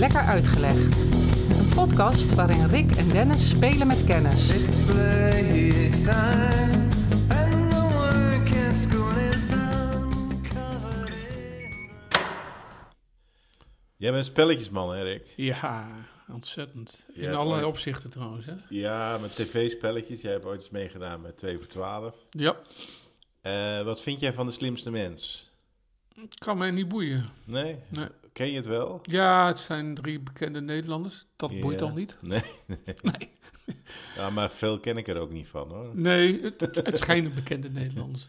Lekker Uitgelegd. Een podcast waarin Rick en Dennis spelen met kennis. Jij bent spelletjesman, hè, Rick? Ja, ontzettend. In allerlei opzichten trouwens, hè? Ja, met tv-spelletjes. Jij hebt ooit eens meegedaan met 2 voor 12. Ja, Eh, wat vind jij van de slimste mens? kan mij niet boeien. Nee? Nee. Ken je het wel? Ja, het zijn drie bekende Nederlanders. Dat boeit dan niet. Nee. Nee, Ja, maar veel ken ik er ook niet van, hoor. nee het, het, het schijnen bekende Nederlanders.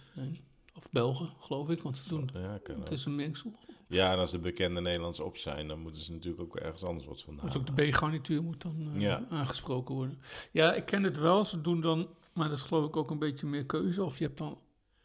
Of Belgen, geloof ik, want ze doen Ja, het is een mengsel. Ja, en als de bekende Nederlands op zijn, dan moeten ze natuurlijk ook ergens anders wat van Dus ook de B-garnituur moet dan eh, Ja. aangesproken worden. Ja, ik ken het wel. Ze doen dan, maar dat is geloof ik ook een beetje meer keuze. Of je hebt dan,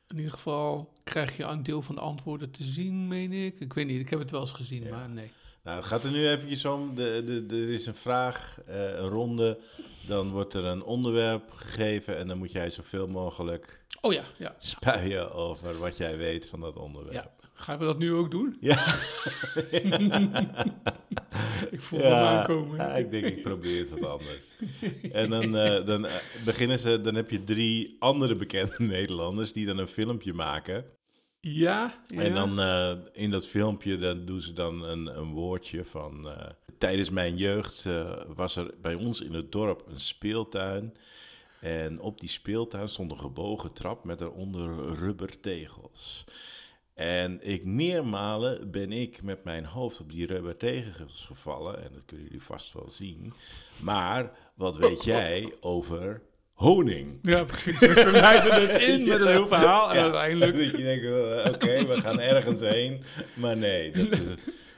in ieder geval, krijg je een deel van de antwoorden te zien, meen ik. Ik weet niet, ik heb het wel eens gezien, Ja. maar nee. Nou, het gaat er nu eventjes om. De, de, de- er is een vraag, eh, een ronde. Dan wordt er een onderwerp gegeven en dan moet jij zoveel mogelijk Oh ja, ja. spuien over wat jij weet van dat onderwerp. ja. Gaan we dat nu ook doen? Ja. Ik voel hem aankomen. Ja, ik denk ik probeer het wat anders. En dan, eh, dan eh, beginnen ze, dan heb je drie andere bekende Nederlanders die dan een filmpje maken. Ja, ja. En dan eh, in dat filmpje dan doen ze dan een, een woordje van... tijdens mijn jeugd was er bij ons in het dorp een speeltuin. En op die speeltuin stond een gebogen trap met eronder rubbertegels. En ik meermalen ben ik met mijn hoofd op die rubbertegels gevallen. En dat kunnen jullie vast wel zien. Maar wat weet jij over honing? Ja, precies. Dus ze leiden het in met een heel verhaal. En Ja. uiteindelijk... Dat je denkt, eh, oké, we gaan ergens heen. Maar nee, dat is,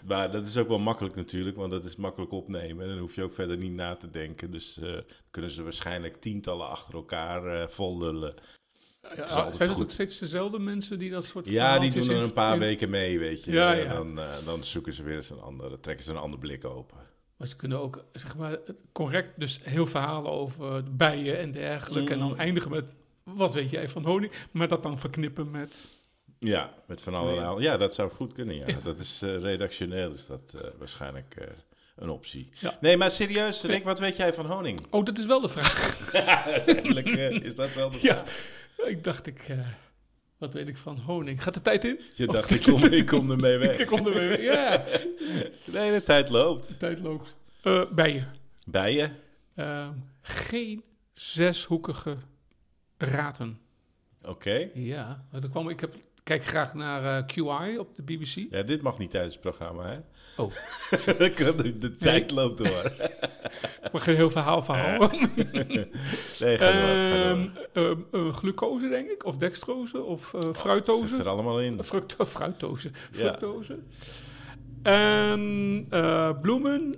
maar dat is ook wel makkelijk natuurlijk, want dat is makkelijk opnemen. En dan hoef je ook verder niet na te denken. Dus eh, kunnen ze waarschijnlijk tientallen achter elkaar eh vol lullen. Ja, zijn het goed. ook steeds dezelfde mensen die dat soort Ja, die doen er een paar in- weken mee, weet je. Ja, En ja. Dan, eh, dan zoeken ze weer eens een andere, trekken ze een ander blik open. Maar ze kunnen ook, zeg maar, correct, dus heel verhalen over bijen en dergelijke. En Mm. dan eindigen met, wat weet jij van honing? Maar dat dan verknippen met... Ja, met van allerlei. Nee. Ja, dat zou goed kunnen, ja. Dat is eh, redactioneel, is dat eh, waarschijnlijk eh, een optie. Ja. Nee, maar serieus, Rick, wat weet jij van honing? Oh, dat is wel de vraag. Uiteindelijk eh, is dat wel de Ja, ik dacht ik, eh, wat weet ik van honing? Gaat de tijd in? Je Of- dacht, ik kom, ik kom ermee weg. Ik kom er weer. Ja, De hele tijd loopt. de tijd loopt. Eh, bijen. Bijen? Ehm, geen zeshoekige raten. Oké. Ja, kwam, ik heb, kijk graag naar eh, QI op de BBC. Ja, dit mag niet tijdens het programma, hè? Oh. de, tijd loopt door. Ik mag een heel verhaal van houden. Nee, ga door. Ehm, door. ehm, eh, glucose, denk ik. Of dextrose. Of Zit fructose. er allemaal in. Fructo fructose. Ja. Fructose. En bloemen.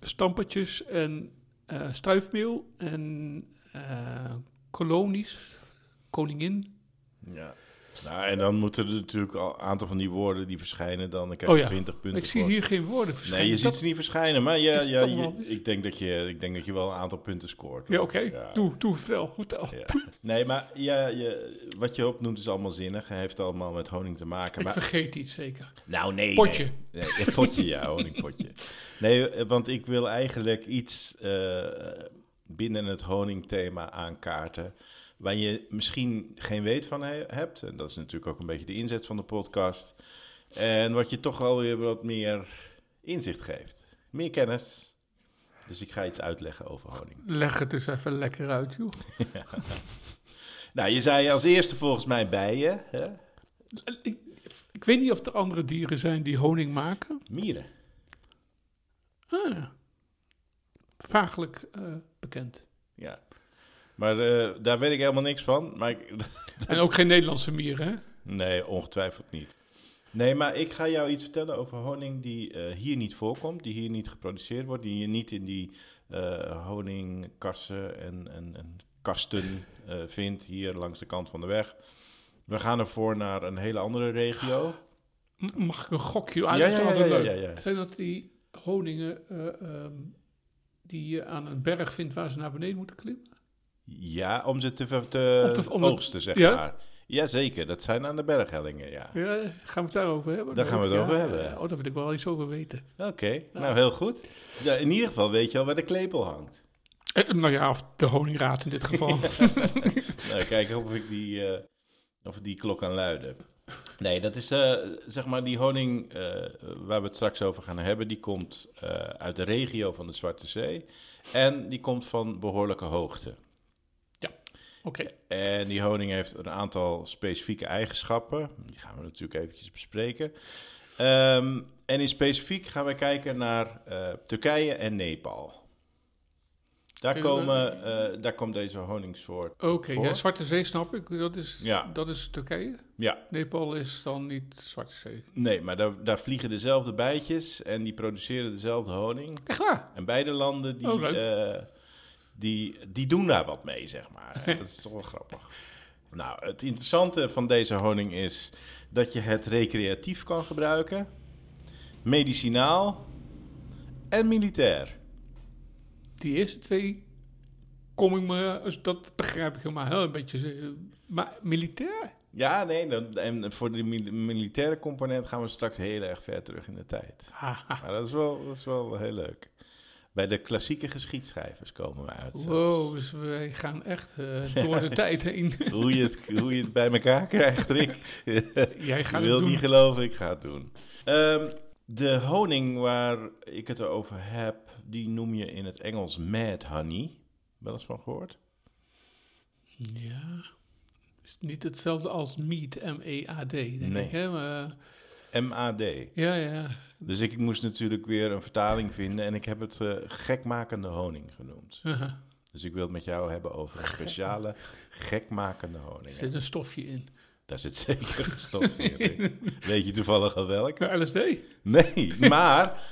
stampertjes en stuifmeel. En kolonies. Koningin. Ja. Nou, en dan moeten er natuurlijk al een aantal van die woorden die verschijnen dan. Krijg Oh je ja. 20 punten Ik zie hier geen woorden verschijnen. Nee, je ziet ze niet verschijnen, maar ja, ja, toch je- wel- ik, denk dat je, ik denk dat je wel een aantal punten scoort. Ja, oké. Ja. Doe, doe, vertel. Nee, maar ja, je, wat je opnoemt is allemaal zinnig. Hij heeft allemaal met honing te maken. Ik Maar, vergeet iets zeker. nou, nee. Potje. Nee, Nee, ja, potje, ja, honingpotje. Nee, want ik wil eigenlijk iets eh, binnen het honingthema aankaarten... waar je misschien geen weet van he- hebt. En dat is natuurlijk ook een beetje de inzet van de podcast. En wat je toch alweer wat meer inzicht geeft. Meer kennis. Dus ik ga iets uitleggen over honing. Leg het dus even lekker uit, joh. Nou, je zei als eerste volgens mij bijen, hè? Ik, ik weet niet of er andere dieren zijn die honing maken. mieren. Ah, vaaglijk eh, bekend. Ja. Maar eh, daar weet ik helemaal niks van. Maar ik, En ook geen Nederlandse mieren, hè? nee, ongetwijfeld niet. Nee, maar ik ga jou iets vertellen over honing die eh, hier niet voorkomt, die hier niet geproduceerd wordt, die je niet in die eh, honingkassen en, en, en kasten vindt hier langs de kant van de weg. We gaan ervoor naar een hele andere regio. Mag ik een gokje? Ah, Ja, ja, leuk. Zijn dat die honingen eh, ehm, die je aan een berg vindt waar ze naar beneden moeten klimmen? Ja, om ze te, te Om te- om oogsten, zeg ja. maar. Jazeker, dat zijn aan de berghellingen, ja. Ja, gaan we het daarover hebben? Daar gaan we het Ja, over hebben. Oh, daar wil ik wel iets over weten. Oké, nou heel goed. Ja, in ieder geval weet je al waar de klepel hangt. Eh, nou ja, of de honingraad in dit geval. Nou, kijken of ik die, eh, of die klok kan luiden. Nee, dat is eh, zeg maar die honing waar we het straks over gaan hebben. Die komt uit de regio van de Zwarte Zee. En die komt van behoorlijke hoogte. Oké. En die honing heeft een aantal specifieke eigenschappen. Die gaan we natuurlijk eventjes bespreken. Ehm, en in specifiek gaan we kijken naar eh, Turkije en Nepal. Daar, komen, eh, daar komt deze honingssoort Oké, ja, Zwarte Zee snap ik. Dat is, Ja. dat is Turkije. Ja, Nepal is dan niet Zwarte Zee. nee, maar daar, daar vliegen dezelfde bijtjes en die produceren dezelfde honing. Echt waar? En beide landen die, Oh, eh, die, die doen daar wat mee, zeg maar. En dat is toch wel grappig. Nou, het interessante van deze honing is dat je het recreatief kan gebruiken, medicinaal en militair. Die eerste twee kom ik me, dat begrijp ik helemaal heel een beetje. eh, Maar militair? Ja, nee, en voor de mil- militaire component gaan we straks heel erg ver terug in de tijd. Haha. Maar dat is wel, dat is wel heel leuk. Bij de klassieke geschiedschrijvers komen we uit. zelfs. Wow, dus wij gaan echt eh, door de tijd heen. Hoe, je het, hoe je het bij elkaar krijgt, Rick. Jij gaat het wil doen. niet geloven, ik ga het doen. Ehm, de honing waar ik het over heb, die noem je in het Engels mad honey. Wel eens van gehoord? Ja. Is niet hetzelfde als meat, M-E-A-D, denk Nee. ik. Hè? Maar, MAD. ja, ja. Dus ik moest natuurlijk weer een vertaling vinden en ik heb het eh, gekmakende honing genoemd. Dus ik wil het met jou hebben over een speciale gekmakende Er honing. zit een stofje in. Daar zit zeker een stof in. Weet je toevallig al welk? Ja, LSD. Nee, maar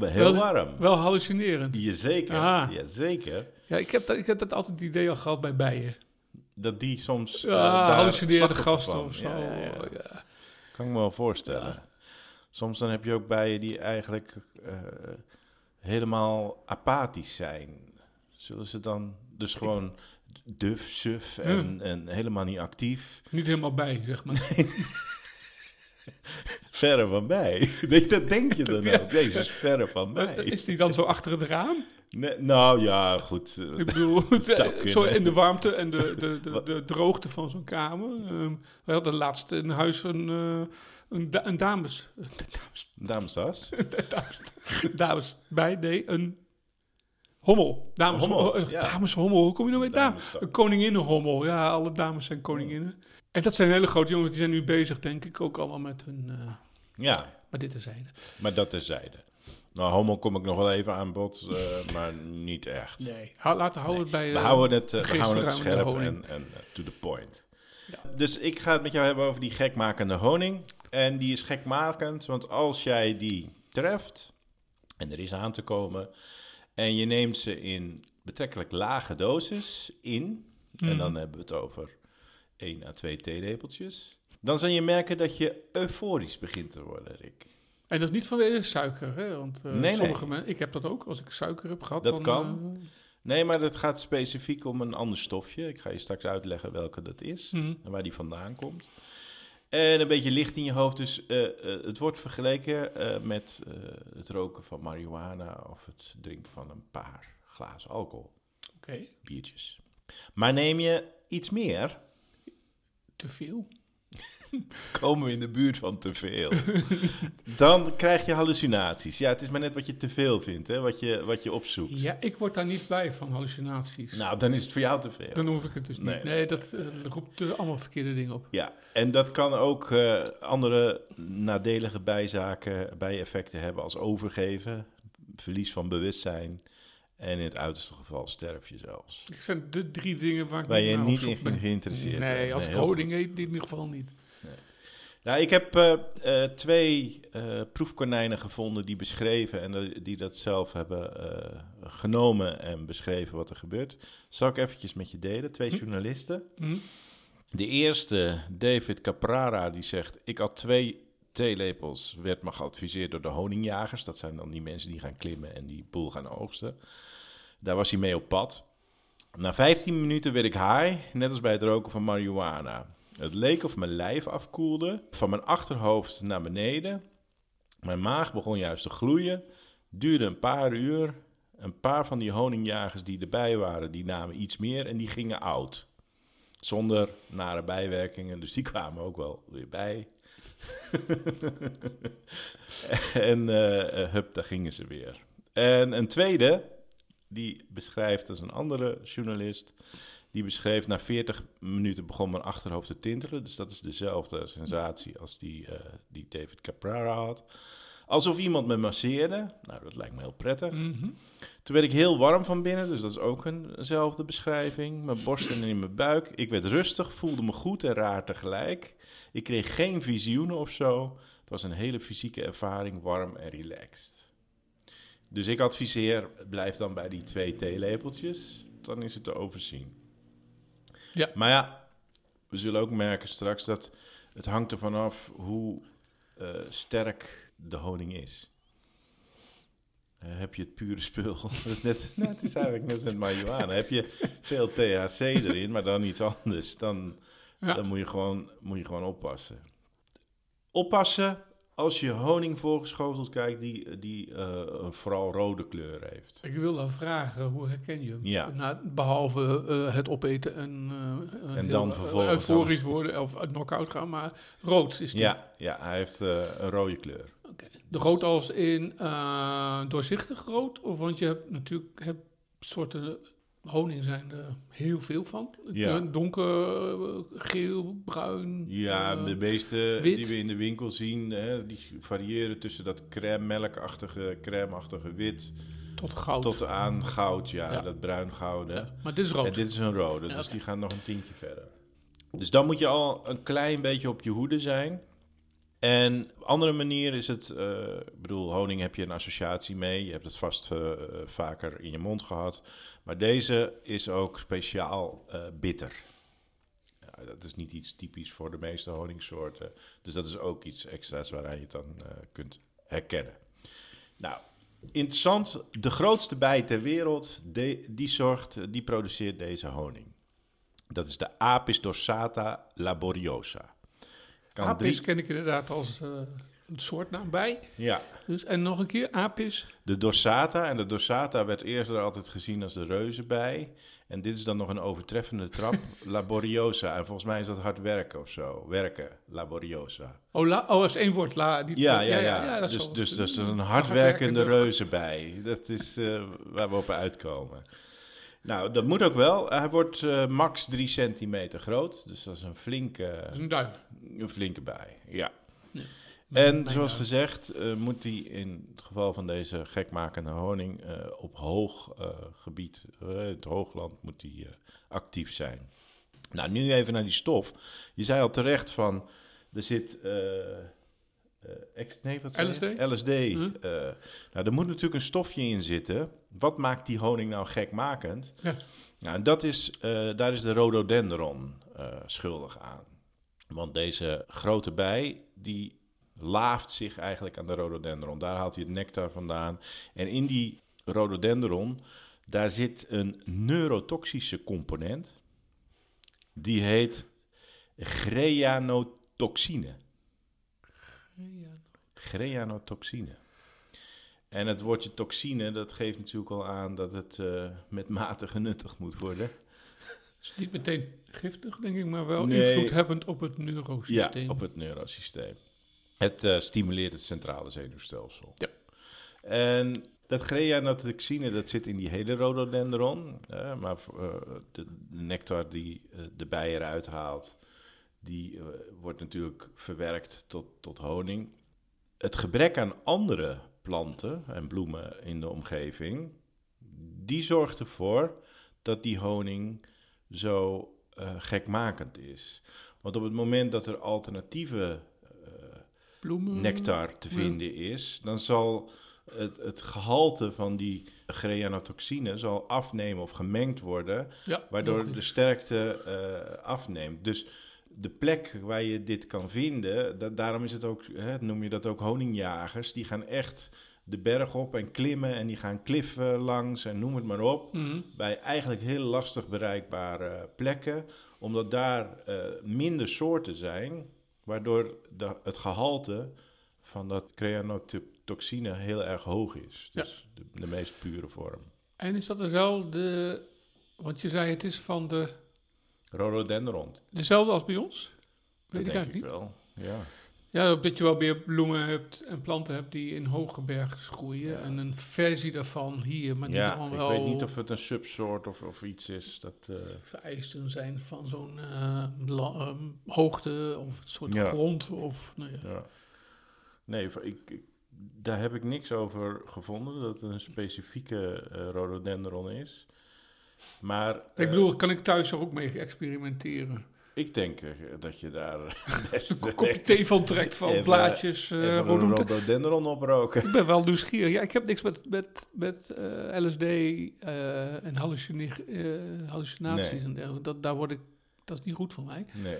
heel Wel- warm. Wel hallucinerend. Jazeker, Ah. jazeker. Ja, ik heb, dat, ik heb dat altijd het idee al gehad bij bijen. Dat die soms... eh, Ja, daar hallucinerende gasten of zo. Ja, ja, ja. ja. Kan ik me wel voorstellen. Ja. Soms dan heb je ook bijen die eigenlijk eh, helemaal apathisch zijn. Zullen ze dan dus gewoon duf, suf en, en helemaal niet actief? Niet helemaal bij, zeg maar. Verre van bij. Nee, dat denk je dan ook. Deze is verre van bij. Is die dan zo achter het raam? Nee, nou ja, goed. eh, Ik bedoel, zo kunnen. in de warmte en de, de, de, de droogte van zo'n kamer. Ehm we hadden laatst in huis een, eh, een, da- een dames, een dames, Damestas. dames, dames bij, nee, een hommel. Dames, Een hommel, een ja. dameshommel, hoe kom je nou met dames? Een koninginnenhommel, ja, alle dames zijn koninginnen. En dat zijn hele grote jongens, die zijn nu bezig, denk ik, ook allemaal met hun, eh Ja, maar dit terzijde. maar dat terzijde. Nou, homo kom ik nog wel even aan bod, eh, maar niet echt. Nee, laten we houden het bij... We eh, houden het, eh, we houden het scherp en, en eh, to the point. Ja. Dus ik ga het met jou hebben over die gekmakende honing. En die is gekmakend, want als jij die treft, en er is aan te komen, en je neemt ze in betrekkelijk lage dosis in, en Mhm. dan hebben we het over 1 à 2 theelepeltjes, dan zal je merken dat je euforisch begint te worden, Rick. En dat is niet vanwege suiker, hè? Want eh, Nee, sommige mensen, ik heb dat ook, als ik suiker heb gehad. Dat dan, kan. eh, Nee, maar het gaat specifiek om een ander stofje. Ik ga je straks uitleggen welke dat is. mhm. en waar die vandaan komt. En een beetje licht in je hoofd. Dus eh, het wordt vergeleken met het roken van marihuana of het drinken van een paar glazen alcohol, Oké, biertjes. Maar neem je iets meer, te veel. komen we in de buurt van te veel. Dan krijg je hallucinaties. Ja, het is maar net wat je te veel vindt, hè? Wat, je, wat je opzoekt. Ja, ik word daar niet blij van, hallucinaties. Nou, dan is het voor jou te veel. Dan hoef ik het dus niet. Nee, Nee, nee, dat eh, roept er allemaal verkeerde dingen op. Ja, en dat kan ook eh, andere nadelige bijzaken, bijeffecten hebben als overgeven, verlies van bewustzijn en in het uiterste geval sterf je zelfs. Het zijn de drie dingen waar ik Waar je naar niet op in geïnteresseerd Nee, bent. als Nee, goed. eet, in ieder geval niet. Nou, ik heb eh, eh, twee eh, proefkonijnen gevonden die beschreven en die dat zelf hebben genomen en beschreven wat er gebeurt. Zal ik eventjes met je delen, twee Hm. journalisten. Hm? De eerste, David Caprara, die zegt: Ik had twee theelepels, werd me geadviseerd door de honingjagers. Dat zijn dan die mensen die gaan klimmen en die boel gaan oogsten. Daar was hij mee op pad. Na 15 minuten werd ik high, net als bij het roken van marihuana. Het leek of mijn lijf afkoelde, van mijn achterhoofd naar beneden. Mijn maag begon juist te gloeien, duurde een paar uur. Een paar van die honingjagers die erbij waren, die namen iets meer en die gingen oud. Zonder nare bijwerkingen, dus die kwamen ook wel weer bij. en eh, hup, daar gingen ze weer. En een tweede, die beschrijft, is een andere journalist, die beschreef na 40 minuten begon mijn achterhoofd te tintelen. Dus dat is dezelfde sensatie als die, eh, die David Caprara had. Alsof iemand me masseerde. Nou, dat lijkt me heel prettig. Mhm. Toen werd ik heel warm van binnen, dus dat is ook eenzelfde beschrijving. Mijn borsten en in mijn buik. Ik werd rustig, voelde me goed en raar tegelijk. Ik kreeg geen visioenen of zo. Het was een hele fysieke ervaring, warm en relaxed. Dus ik adviseer, blijf dan bij die twee theelepeltjes. Dan is het te overzien. Ja. Maar ja, we zullen ook merken straks dat het hangt ervan af hoe eh, sterk de honing is. Eh, heb je het pure spul? dat is net, nou, het is eigenlijk net met marihuana. Heb je veel THC erin, maar dan iets anders, dan, Ja. dan moet, je gewoon, moet je gewoon oppassen. Oppassen als je honing voorgeschoteld kijkt die, die een vooral rode kleur heeft. Ik wil dan vragen, hoe herken je hem? Ja. Nou, behalve eh, het opeten en, eh, En dan vervolgens euforisch worden of uit knock-out gaan, maar rood is die. Ja, ja, hij heeft een rode kleur. De rood als in doorzichtig rood? Of want je hebt natuurlijk hebt soorten honing zijn er heel veel van. Ja. Donker, eh, geel, bruin. Ja, eh, de meeste wit. die we in de winkel zien, hè, die variëren tussen dat crème, melkachtige, crème-achtige wit tot goud. tot aan goud, ja, Ja. dat bruin-gouden. Ja, maar dit is rood. En dit is een rode, dus die gaan nog een tientje verder. Dus dan moet je al een klein beetje op je hoede zijn. En andere manier is het, eh, ik bedoel, honing heb je een associatie mee. Je hebt het vast vaker in je mond gehad. Maar deze is ook speciaal eh, bitter. Ja, dat is niet iets typisch voor de meeste honingsoorten. Dus dat is ook iets extra's waaraan je het dan eh, kunt herkennen. Nou, interessant. De grootste bij ter wereld, de- die, zorgt, die produceert deze honing. Dat is de Apis dorsata laboriosa. Kan Apis drie- ken ik inderdaad als eh, een soortnaam bij. Ja, Dus, en nog een keer, apis. de dorsata. En de dorsata werd eerder altijd gezien als de reuzenbij. En dit is dan nog een overtreffende trap, laboriosa. En volgens mij is dat hard werken of zo. Werken, laboriosa. Oh, la, oh, als één woord, la. Niet Ja, ja, ja. dat dus, dus dat is een hardwerkende- reuzenbij. Dat is eh, waar we op uitkomen. Nou, dat moet ook wel. Hij wordt eh, max 3 centimeter groot. Dus dat is een flinke, Dat is een duim. een flinke bij. Ja. Mijn- En zoals gezegd eh, moet hij in het geval van deze gekmakende honing eh, op hoog eh, gebied, het hoogland, moet eh, actief zijn. Nou, nu even naar die stof. Je zei al terecht van, er zit... ex- nee, wat? LSD? LSD. Hm. eh, nou, er moet natuurlijk een stofje in zitten. Wat maakt die honing nou gekmakend? Ja. Nou, en dat is, daar is de rhododendron schuldig aan. Want deze grote bij, die laaft zich eigenlijk aan de rhododendron. Daar haalt hij het nectar vandaan. En in die rhododendron, daar zit een neurotoxische component. Die heet greanotoxine. Greanotoxine. En het woordje toxine, dat geeft natuurlijk al aan dat het eh, met mate genuttigd moet worden. is niet meteen giftig, denk ik, maar wel Nee. invloedhebbend op het neurosysteem. Ja, op het neurosysteem. Het eh, stimuleert het centrale zenuwstelsel. Ja. En dat greanotoxine, dat zit in die hele rhododendron. eh, maar eh, de, de nectar die eh, de bij eruit haalt, die wordt natuurlijk verwerkt tot, tot honing. Het gebrek aan andere planten en bloemen in de omgeving, die zorgt ervoor dat die honing zo gekmakend is. Want op het moment dat er alternatieve Bloemen. nectar te vinden is, dan zal het, het gehalte van die greanotoxine zal afnemen of gemengd worden, Ja, waardoor de sterkte eh, afneemt. Dus de plek waar je dit kan vinden, da- daarom is het ook, hè, noem je dat ook honingjagers, die gaan echt de berg op en klimmen en die gaan kliffen langs en noem het maar op. Mhm. Bij eigenlijk heel lastig bereikbare plekken, omdat daar eh, minder soorten zijn, waardoor de, het gehalte van dat cyanotoxine heel erg hoog is. Ja. Dus de, de meest pure vorm. En is dat dezelfde, want je zei het is van de, Rhododendron. dezelfde als bij ons? Weet dat ik denk eigenlijk ik niet. wel. Ja. Ja, dat je wel meer bloemen hebt en planten hebt die in hoge bergen groeien. Ja. En een versie daarvan hier, maar die ja, dan ik wel weet niet of het een subsoort of, of iets is. Dat, eh, vereisten zijn van zo'n eh, ehm, hoogte of een soort Ja. grond. Of, nou ja. ja. Nee, ik, ik- daar heb ik niks over gevonden, dat het een specifieke eh, rhododendron is. Maar Ik bedoel, kan ik thuis er ook mee experimenteren? Ik denk eh, dat je daar Een kopje thee van trekt van Even- blaadjes. eh, even een rondom te- rhododendron oproken. Ik ben wel nieuwsgierig. Ja, ik heb niks met, met, met eh, LSD eh, en eh, hallucinaties. Nee. En dergelijke. dat, daar word ik, dat is niet goed voor mij. Nee.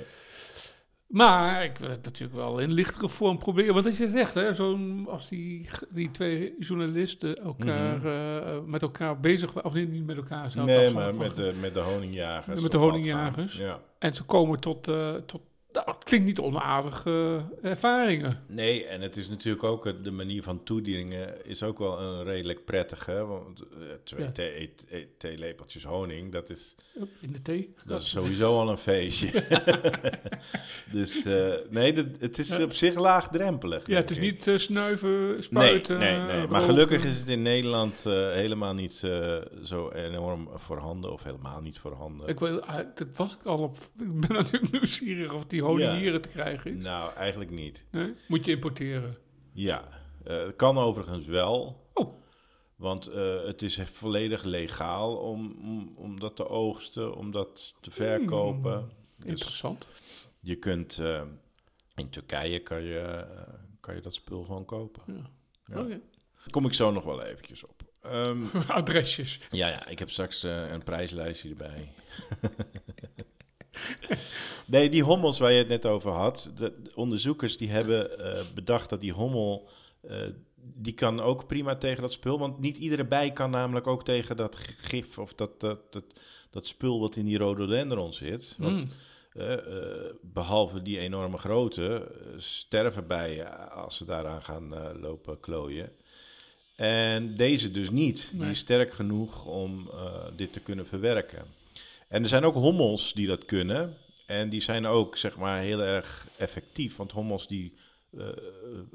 Maar ik wil het natuurlijk wel in lichtere vorm proberen. Want als je zegt, hè, zo'n, als die, die twee journalisten elkaar, Mhm. eh, met elkaar bezig waren, of niet, niet met elkaar zelf. Nee, maar met de, met de honingjagers. Met de honingjagers. Ja. En ze komen tot, eh, tot nou, het klinkt niet onaardige ervaringen. Nee, en het is natuurlijk ook de manier van toedieningen is ook wel een redelijk prettige. Want eh, twee Ja. thee- theelepeltjes honing, dat is, In de thee. dat is sowieso al een feestje. dus eh, nee, dat- het is Ja. op zich laagdrempelig. Ja, het is ik. niet eh, snuiven, Nee, spuiten. nee, nee. Maar roken. gelukkig is het in Nederland eh, helemaal niet eh, zo enorm voorhanden, of helemaal niet voorhanden. Ik wil, dat was ik al op. Ik ben natuurlijk nieuwsgierig of die honing Ja. hier te krijgen is. Nou, eigenlijk niet. Nee? Moet je importeren. Ja, het kan overigens wel. Oh. Want eh, het is volledig legaal om, om, om dat te oogsten, om dat te verkopen. Dus Interessant. je kunt eh, in Turkije kan je, kan je dat spul gewoon kopen. Ja. Ja. Kom ik zo nog wel eventjes op. Ehm, Adresjes. ja, ja, ik heb straks een prijslijstje erbij. nee, die hommels waar je het net over had. De, de onderzoekers die hebben eh, bedacht dat die hommel... eh, die kan ook prima tegen dat spul. Want niet iedere bij kan namelijk ook tegen dat gif... of dat, dat, dat, dat spul wat in die rhododendron zit. Want Mm. eh, eh, behalve die enorme grootte... eh, sterven bijen als ze daaraan gaan lopen klooien. En deze dus niet. Die is sterk genoeg om dit te kunnen verwerken. En er zijn ook hommels die dat kunnen. En die zijn ook, zeg maar, heel erg effectief. Want hommels die eh,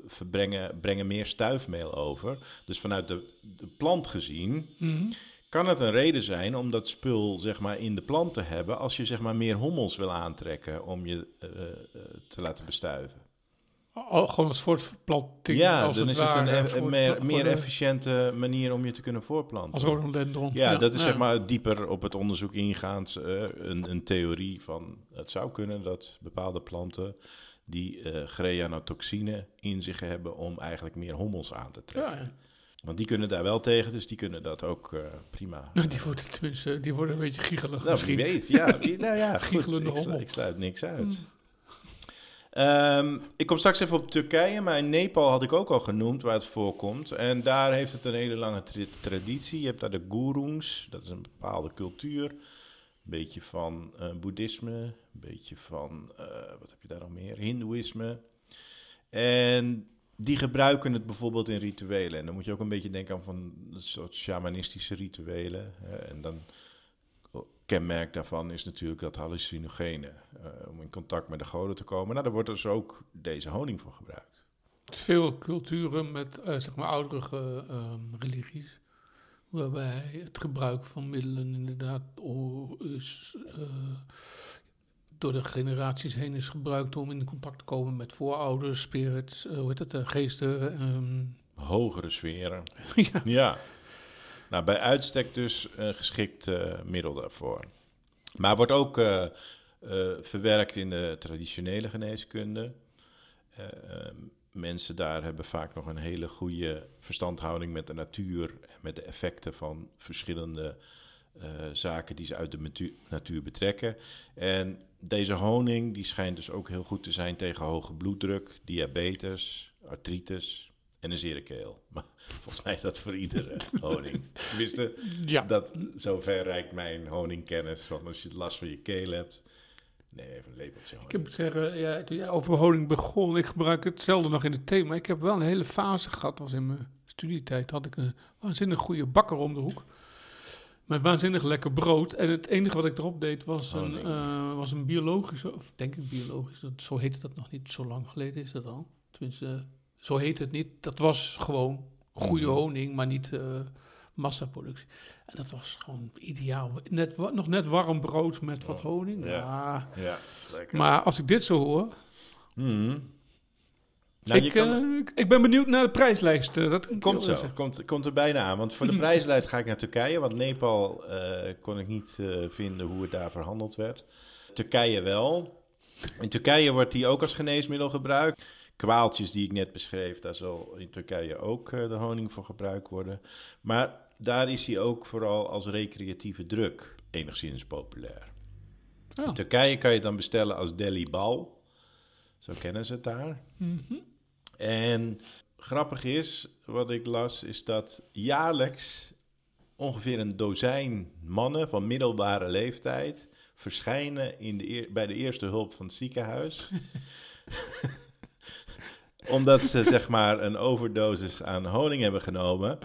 verbrengen, brengen meer stuifmeel over. Dus vanuit de, de plant gezien Mhm. kan het een reden zijn om dat spul, zeg maar, in de plant te hebben... als je, zeg maar, meer hommels wil aantrekken om je eh, eh, te laten bestuiven. Gewoon als voortplanting. ja, als dan het is het een eff- meer, meer de- efficiënte manier om je te kunnen voorplanten. Als rhododendron. Ja, dat is ja. zeg maar dieper op het onderzoek ingaand eh, een, een theorie van het zou kunnen dat bepaalde planten die eh greanotoxine in zich hebben om eigenlijk meer hommels aan te trekken. Ja, ja. Want die kunnen daar wel tegen, dus die kunnen dat ook eh, prima. Nou, die worden tenminste die worden een beetje giegelig nou, misschien. weet, ja. Nou ja, goed, ik, ik sluit niks uit. Mm. Ehm, ik kom straks even op Turkije, maar in Nepal had ik ook al genoemd waar het voorkomt. En daar heeft het een hele lange tra- traditie. Je hebt daar de Gurungs, dat is een bepaalde cultuur. Een beetje van eh, boeddhisme, een beetje van, eh, wat heb je daar nog meer? Hindoeïsme. En die gebruiken het bijvoorbeeld in rituelen. En dan moet je ook een beetje denken aan van een soort shamanistische rituelen. hè. En dan kenmerk daarvan is natuurlijk dat hallucinogene. eh, om in contact met de goden te komen. Nou, daar wordt dus ook deze honing voor gebruikt. Veel culturen met eh, zeg maar oudere ehm, religies. Waarbij het gebruik van middelen inderdaad is, eh, door de generaties heen is gebruikt om in contact te komen met voorouders, spirits, hoe heet het, geesten. ehm. Hogere sferen. ja. Ja. Nou, bij uitstek dus een geschikt eh, middel daarvoor. Maar wordt ook eh, eh, verwerkt in de traditionele geneeskunde. Eh, eh, mensen daar hebben vaak nog een hele goede verstandhouding met de natuur en met de effecten van verschillende eh, zaken die ze uit de natu- natuur betrekken. En deze honing die schijnt dus ook heel goed te zijn tegen hoge bloeddruk, diabetes, artritis en een zere keel. Maar volgens mij is dat voor iedere honing. Tenminste, Ja, dat, zover reikt mijn honingkennis. Want als je last van je keel hebt, nee, even een lepeltje ik honing. moet zeggen, ja, toen jij over honing begon, ik gebruik hetzelfde nog in het thee, maar ik heb wel een hele fase gehad, was in mijn studietijd, had ik een waanzinnig goede bakker om de hoek. Met waanzinnig lekker brood. En het enige wat ik erop deed was een, eh, was een biologische, of denk ik biologisch, dat, zo heette dat nog niet, zo lang geleden is dat al. Tenminste, zo heet het niet. Dat was gewoon goede Mhm. honing, maar niet eh, massaproductie. En dat was gewoon ideaal. Net, nog net warm brood met wat Oh, honing. ja. Ja. Ja, lekker. Maar als ik dit zo hoor, Mhm. Nou, je ik, kan- eh, ik- ik ben benieuwd naar de prijslijst. eh, dat Komt zo, komt, komt er bijna aan. Want voor de prijslijst ga ik naar Turkije. Want Nepal kon ik niet vinden hoe het daar verhandeld werd. Turkije wel. In Turkije wordt die ook als geneesmiddel gebruikt. Kwaaltjes die ik net beschreef, daar zal in Turkije ook eh, de honing voor gebruikt worden. Maar daar is hij ook vooral als recreatieve druk enigszins populair. In Turkije kan je dan bestellen als Delhi Bal. Zo kennen ze het daar. Mhm. En grappig is, wat ik las, is dat jaarlijks ongeveer een dozijn mannen van middelbare leeftijd verschijnen in de bij de eerste hulp van het ziekenhuis. omdat ze zeg maar een overdosis aan honing hebben genomen.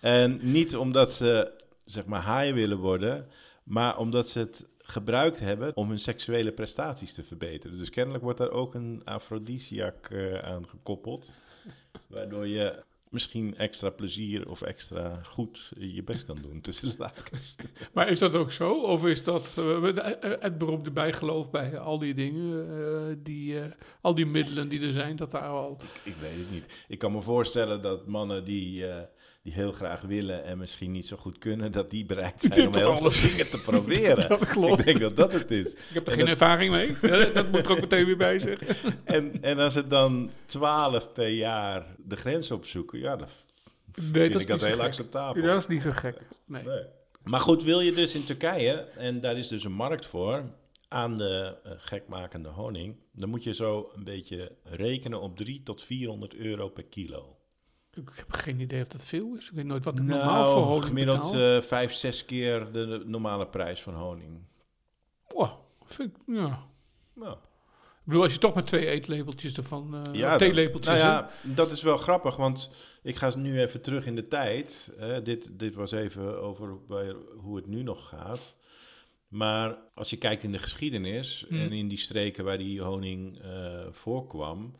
En niet omdat ze zeg maar high willen worden, maar omdat ze het gebruikt hebben om hun seksuele prestaties te verbeteren. Dus kennelijk wordt daar ook een afrodisiac eh, aan gekoppeld. Waardoor je misschien extra plezier of extra goed je best kan doen tussen de lakens. Maar is dat ook zo? Of is dat eh, het- beroemde bijgeloof bij al die dingen, eh, die, al die middelen die er zijn, dat daar al... Ik weet het niet. Ik kan me voorstellen dat mannen die, die heel graag willen en misschien niet zo goed kunnen, dat die bereid zijn om heel veel dingen te proberen. Dat klopt. Ik denk dat dat het is. Ik heb er En geen dat- ervaring mee. Dat moet er ook meteen weer bij zeggen. En, en als het dan 12 per jaar de grens opzoeken, ja, dan Nee, vind dat ik is dat heel gek. acceptabel. Dat is niet zo gek. Nee. Nee. Maar goed, wil je dus in Turkije, en daar is dus een markt voor, aan de eh, gekmakende honing, dan moet je zo een beetje rekenen op 3 tot 400 euro per kilo. Ik heb geen idee of dat veel is. Ik weet nooit wat ik normaal voor honing gemiddeld betaal. eh, vijf, zes keer de, de normale prijs van honing. Wow, vind ik, ja. Nou, Ik bedoel, als je toch maar twee eetlepeltjes ervan, eh ja, theelepeltjes... Nou hè? ja, dat is wel grappig, want ik ga nu even terug in de tijd. Dit, dit was even over bij hoe het nu nog gaat. Maar als je kijkt in de geschiedenis Hmm. en in die streken waar die honing eh, voorkwam,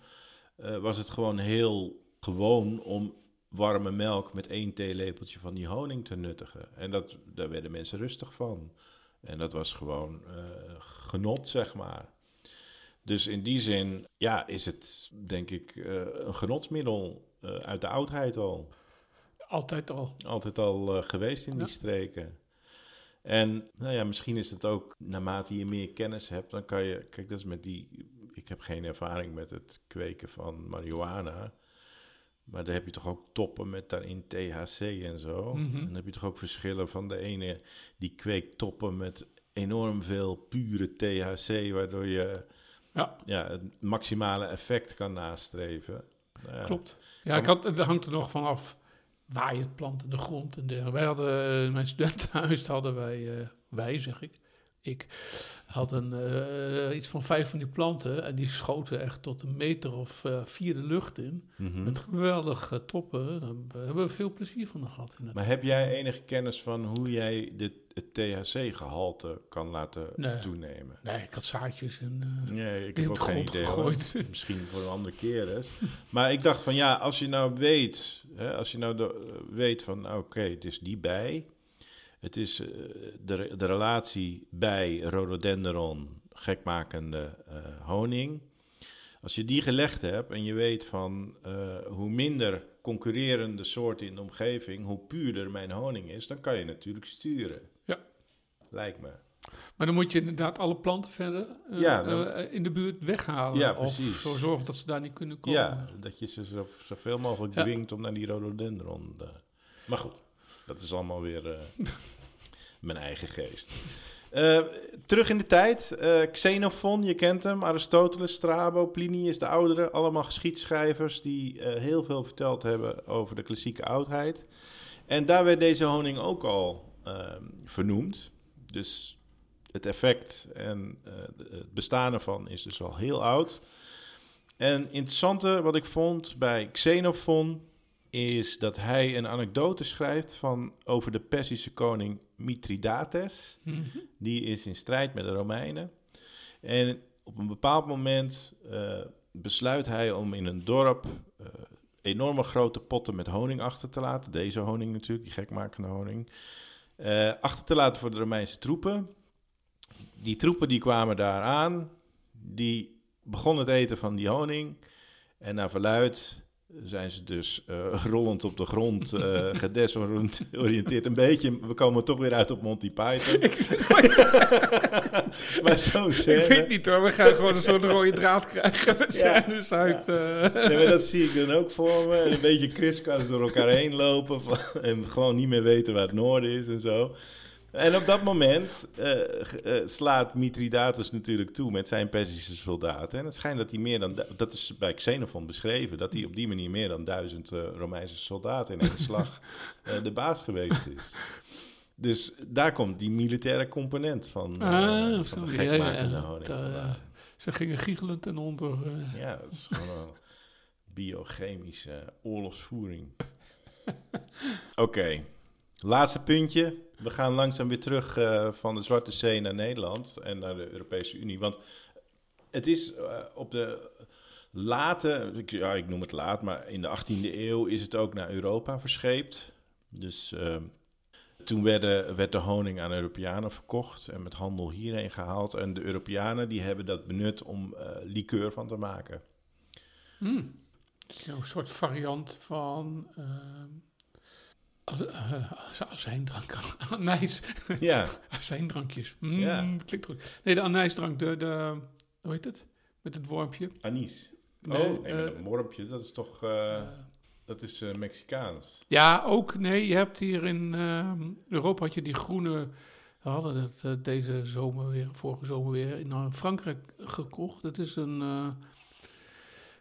was het gewoon heel gewoon om warme melk met één theelepeltje van die honing te nuttigen. En dat, daar werden mensen rustig van. En dat was gewoon eh, genot, zeg maar. Dus in die zin, ja, is het denk ik eh, een genotsmiddel eh, uit de oudheid al. Altijd al. Altijd al geweest in die streken. En nou ja, misschien is het ook, naarmate je meer kennis hebt, dan kan je, kijk, dat is met die, ik heb geen ervaring met het kweken van marihuana. Maar daar heb je toch ook toppen met daarin THC en zo. Mhm. En dan heb je toch ook verschillen van de ene die kweekt toppen met enorm veel pure THC, waardoor je Ja. ja, het maximale effect kan nastreven. Klopt. Ja, ik had, het hangt er nog vanaf waar je het plant in de grond en dergelijke. Wij hadden, eh, mijn studentenhuis hadden wij, eh, wij zeg ik, ik had een, eh, iets van vijf van die planten en die schoten echt tot een meter of eh, vier de lucht in. Mhm. Met geweldige toppen. Daar hebben we veel plezier van gehad. Maar heb jij enige kennis van hoe jij de, het THC-gehalte kan laten Nee. toenemen? Nee, ik had zaadjes en eh, Nee, ik heb ook geen idee. gegooid. Misschien voor een andere keer eens. Maar ik dacht van ja, als je nou weet, hè, als je nou weet van oké, het is die bij. Het is eh, de, de relatie bij rhododendron, gekmakende eh, honing. Als je die gelegd hebt en je weet van eh, hoe minder concurrerende soorten in de omgeving, hoe puurder mijn honing is, dan kan je natuurlijk sturen. Ja. Lijkt me. Maar dan moet je inderdaad alle planten verder Ja, dan- in de buurt weghalen. Ja, Of zo zorgen dat ze daar niet kunnen komen. Ja, dat je ze zo, zoveel mogelijk Ja. dwingt om naar die rhododendron. Maar goed, dat is allemaal weer mijn eigen geest. Eh, terug in de tijd. eh, Xenophon, je kent hem. Aristoteles, Strabo, Plinius de Oudere. Allemaal geschiedschrijvers die eh, heel veel verteld hebben over de klassieke oudheid. En daar werd deze honing ook al ehm, vernoemd. Dus het effect en het bestaan ervan is dus al heel oud. En interessante wat ik vond bij Xenophon is dat hij een anekdote schrijft van, over de Persische koning Mithridates. Mhm. Die is in strijd met de Romeinen. En op een bepaald moment eh, besluit hij om in een dorp eh, enorme grote potten met honing achter te laten. Deze honing natuurlijk, die gekmakende honing. eh, achter te laten voor de Romeinse troepen. Die troepen die kwamen daar aan. Die begonnen het eten van die honing. En naar verluid zijn ze dus eh, rollend op de grond, eh gedesoriënteerd een beetje. We komen toch weer uit op Monty Python. Ik, zeg, maar zo'n ik scène... vind niet hoor, we gaan gewoon een soort rode draad krijgen met Ja. scènes uit... eh, Nee, maar dat zie ik dan ook voor me. En een beetje kriskras door elkaar heen lopen. van- En gewoon niet meer weten waar het noorden is en zo. En op dat moment eh, eh, slaat Mithridates natuurlijk toe met zijn Persische soldaten. En het schijnt dat hij meer dan... Dat is bij Xenophon beschreven. Dat hij op die manier meer dan duizend eh, Romeinse soldaten in één slag de baas geweest is. Dus daar komt die militaire component van, ah, van de zo, ja, ja, gekmakende ja. honing. Dat, ze gingen giechelend ten onder. Ja, dat is gewoon een biochemische oorlogsvoering. Oké, laatste puntje. We gaan langzaam weer terug eh, van de Zwarte Zee naar Nederland en naar de Europese Unie. Want het is eh, op de late, ik- ja, ik noem het laat, maar in de 18e eeuw is het ook naar Europa verscheept. Dus eh, toen werden, werd de honing aan Europeanen verkocht en met handel hierheen gehaald. En de Europeanen die hebben dat benut om eh liqueur van te maken. Hmm. Zo'n soort variant van... eh az- eh, azijndrank. Anijs. Ja, Azijndrankjes. Mm, Ja. Klinkt goed. Nee, de anijsdrank. De, de, hoe heet het? Met het wormpje. anis. Nee, oh, nee, met eh, een wormpje, dat is toch, eh, eh, dat is eh, Mexicaans. Ja, ook. Nee, je hebt hier in Europa had je die groene. We hadden het eh, deze zomer weer, vorige zomer weer in eh, Frankrijk gekocht. Dat is een. eh,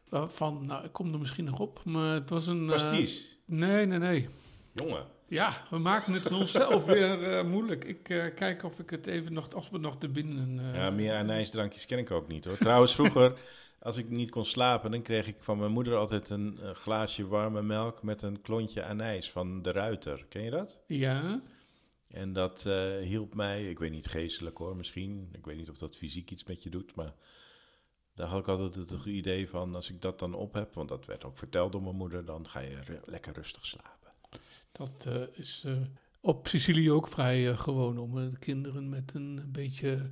waarvan, nou, ik kom er misschien nog op, maar het was een. eh, Pasties. nee, nee, nee. Jongen. Ja, we maken het onszelf weer eh, moeilijk. Ik eh, kijk of ik het even nog, als we nog te binnen. eh, Ja, meer anijsdrankjes ken ik ook niet hoor. Trouwens, vroeger, als ik niet kon slapen, dan kreeg ik van mijn moeder altijd een glaasje warme melk met een klontje anijs van de Ruiter. Ken je dat? Ja, En dat hielp mij, ik weet niet geestelijk hoor, misschien. Ik weet niet of dat fysiek iets met je doet, maar daar had ik altijd het idee van, als ik dat dan op heb, want dat werd ook verteld door mijn moeder, dan ga je lekker rustig slapen. Dat eh, is eh, op Sicilië ook vrij eh, gewoon om de kinderen met een beetje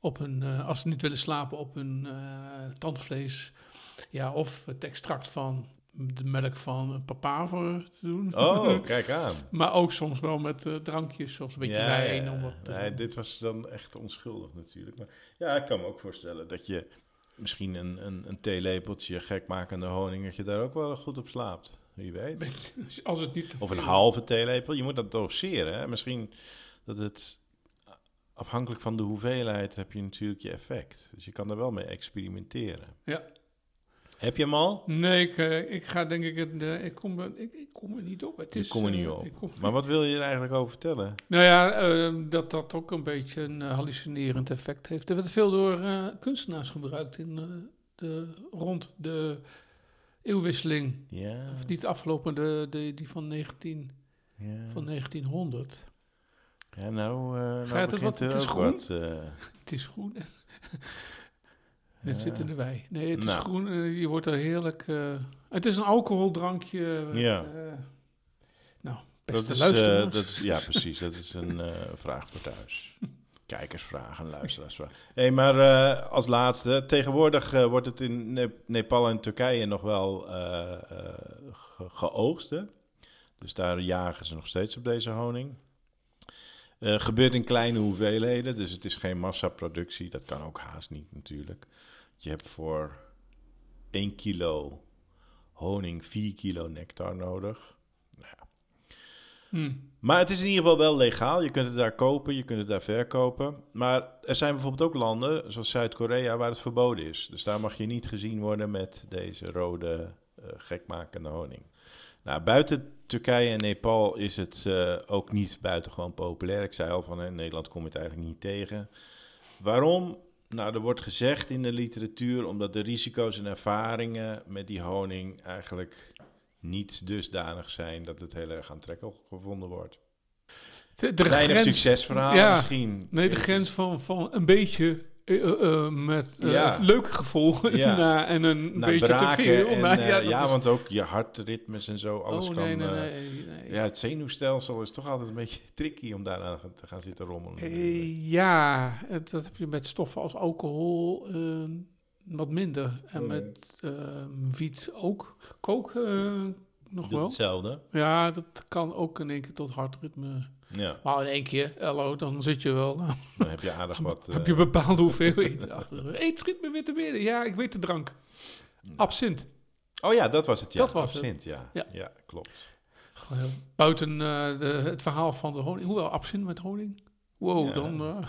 op hun, als ze niet willen slapen, op hun tandvlees. Ja, of het extract van de melk van een papaver te doen. Oh, kijk aan. maar ook soms wel met drankjes, zoals een beetje Ja, wijn. ja, Om ja. wat te Nee, dit was dan echt onschuldig natuurlijk. Maar ja, ik kan me ook voorstellen dat je misschien een, een, een theelepeltje gekmakende honing, dat je daar ook wel goed op slaapt. Wie weet. Als het niet Of een halve theelepel. Je moet dat doseren. Hè? Misschien dat het afhankelijk van de hoeveelheid heb je natuurlijk je effect. Dus je kan er wel mee experimenteren. Ja. Heb je hem al? Nee, ik, eh, ik ga denk ik... Het, eh, ik, kom, er- ik, ik kom er niet op. Het Ik is, kom er niet eh, op. ik kom- Maar wat wil je er eigenlijk over vertellen? Nou ja, eh, dat dat ook een beetje een hallucinerend effect heeft. Er werd veel door kunstenaars gebruikt in, de, rond de eeuwwisseling. Ja. Of niet de afgelopen, de, de, die van, 19, ja. van 1900. Ja, nou, eh nou Gaat het wat? Het er is groen? wat, eh, Het is groen. Het Ja. zit in de wei. Nee, het Nou. is groen. eh, je wordt er heerlijk... eh, het is een alcoholdrankje. eh, Ja. eh, nou, dat beste is, eh, luisteraars. dat is, ja, precies. Dat is een eh, vraag voor thuis. Kijkersvraag en luisteraarsvraag. Hey, maar eh, als laatste, tegenwoordig eh, wordt het in Ne- Nepal en Turkije nog wel ge- geoogst. hè? Dus daar jagen ze nog steeds op deze honing. Gebeurt in kleine hoeveelheden, dus het is geen massaproductie. Dat kan ook haast niet natuurlijk. Je hebt voor 1 kilo honing 4 kilo nectar nodig. Nou ja. Hm. Maar het is in ieder geval wel legaal. Je kunt het daar kopen, je kunt het daar verkopen. Maar er zijn bijvoorbeeld ook landen, zoals Zuid-Korea, waar het verboden is. Dus daar mag je niet gezien worden met deze rode, eh, gekmakende honing. Nou, buiten Turkije en Nepal is het eh, ook niet buitengewoon populair. Ik zei al van, in Nederland kom je het eigenlijk niet tegen. Waarom? Nou, er wordt gezegd in de literatuur, omdat de risico's en ervaringen met die honing eigenlijk niet dusdanig zijn dat het heel erg aantrekkelijk gevonden wordt. De, de grens, succesverhaal ja. misschien. Nee, de grens van, van een beetje eh, eh, eh, met eh, Ja. leuke gevolgen Ja. en een beetje te veel. en, ja, ja, dat is- want ook je hartritmes en zo, alles oh, kan... nee, nee, nee, nee. Ja, het zenuwstelsel is toch altijd een beetje tricky om daaraan te gaan zitten rommelen. Ja, het- dat heb je met stoffen als alcohol wat minder. En Hmm. met wiet ook. Kook eh, nog Doet wel. hetzelfde. Ja, dat kan ook in één keer tot hartritme. Ja, Maar in één keer, hallo, dan zit je wel. dan heb je aardig wat... heb je eh, bepaalde hoeveelheden. achter. Eet schiet me weer te binnen. Ja, ik weet de drank. Absint. Oh ja, dat was het, ja. Dat was het. Absint, ja. Ja. ja. klopt. Buiten eh, de, het verhaal van de honing. Hoewel, absint met honing. Wow, Ja. dan...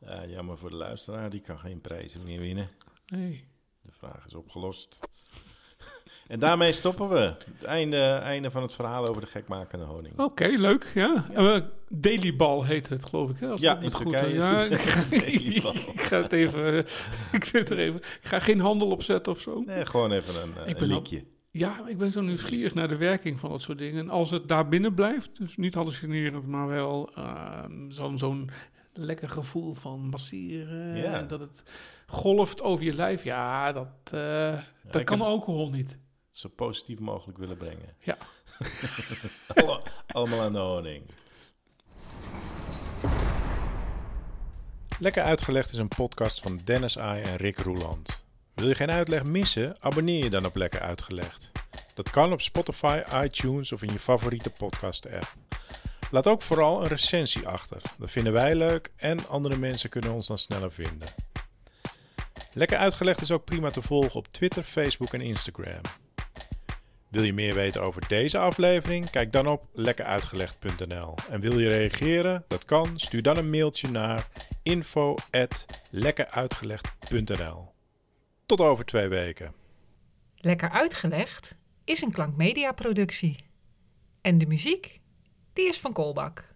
Ja, jammer voor de luisteraar, die kan geen prijzen meer winnen. nee. De vraag is opgelost. En daarmee stoppen we. Het einde, einde van het verhaal over de gekmakende honing. Oké, leuk. Ja. Eh, Daily Ball heet het, geloof ik. Hè? Als Ja, ik in het Turkije ja, ik, ik ga het even... eh, ik, vind er even, ik ga geen handel opzetten of zo. Nee, gewoon even een, eh, Ik een ben liedje. Ja, ik ben zo nieuwsgierig naar de werking van dat soort dingen. En als het daar binnen blijft, dus niet hallucinerend, maar wel ehm, zo'n lekker gevoel van masseren. Ja. en Dat het golft over je lijf. Ja, dat, eh, dat kan heb- alcohol niet. Zo positief mogelijk willen brengen. Ja. Alle- Allemaal aan de honing. Lekker Uitgelegd is een podcast van Dennis Ai en Rick Roeland. Wil je geen uitleg missen? Abonneer je dan op Lekker Uitgelegd. Dat kan op Spotify, iTunes of in je favoriete podcast-app. Laat ook vooral een recensie achter. Dat vinden wij leuk en andere mensen kunnen ons dan sneller vinden. Lekker Uitgelegd is ook prima te volgen op Twitter, Facebook en Instagram. Wil je meer weten over deze aflevering? Kijk dan op lekkeruitgelegd.nl. En wil je reageren? Dat kan. Stuur dan een mailtje naar info@lekkeruitgelegd.nl. Tot over twee weken. Lekker uitgelegd is een klankmedia productie. En de muziek, die is van Kolbak.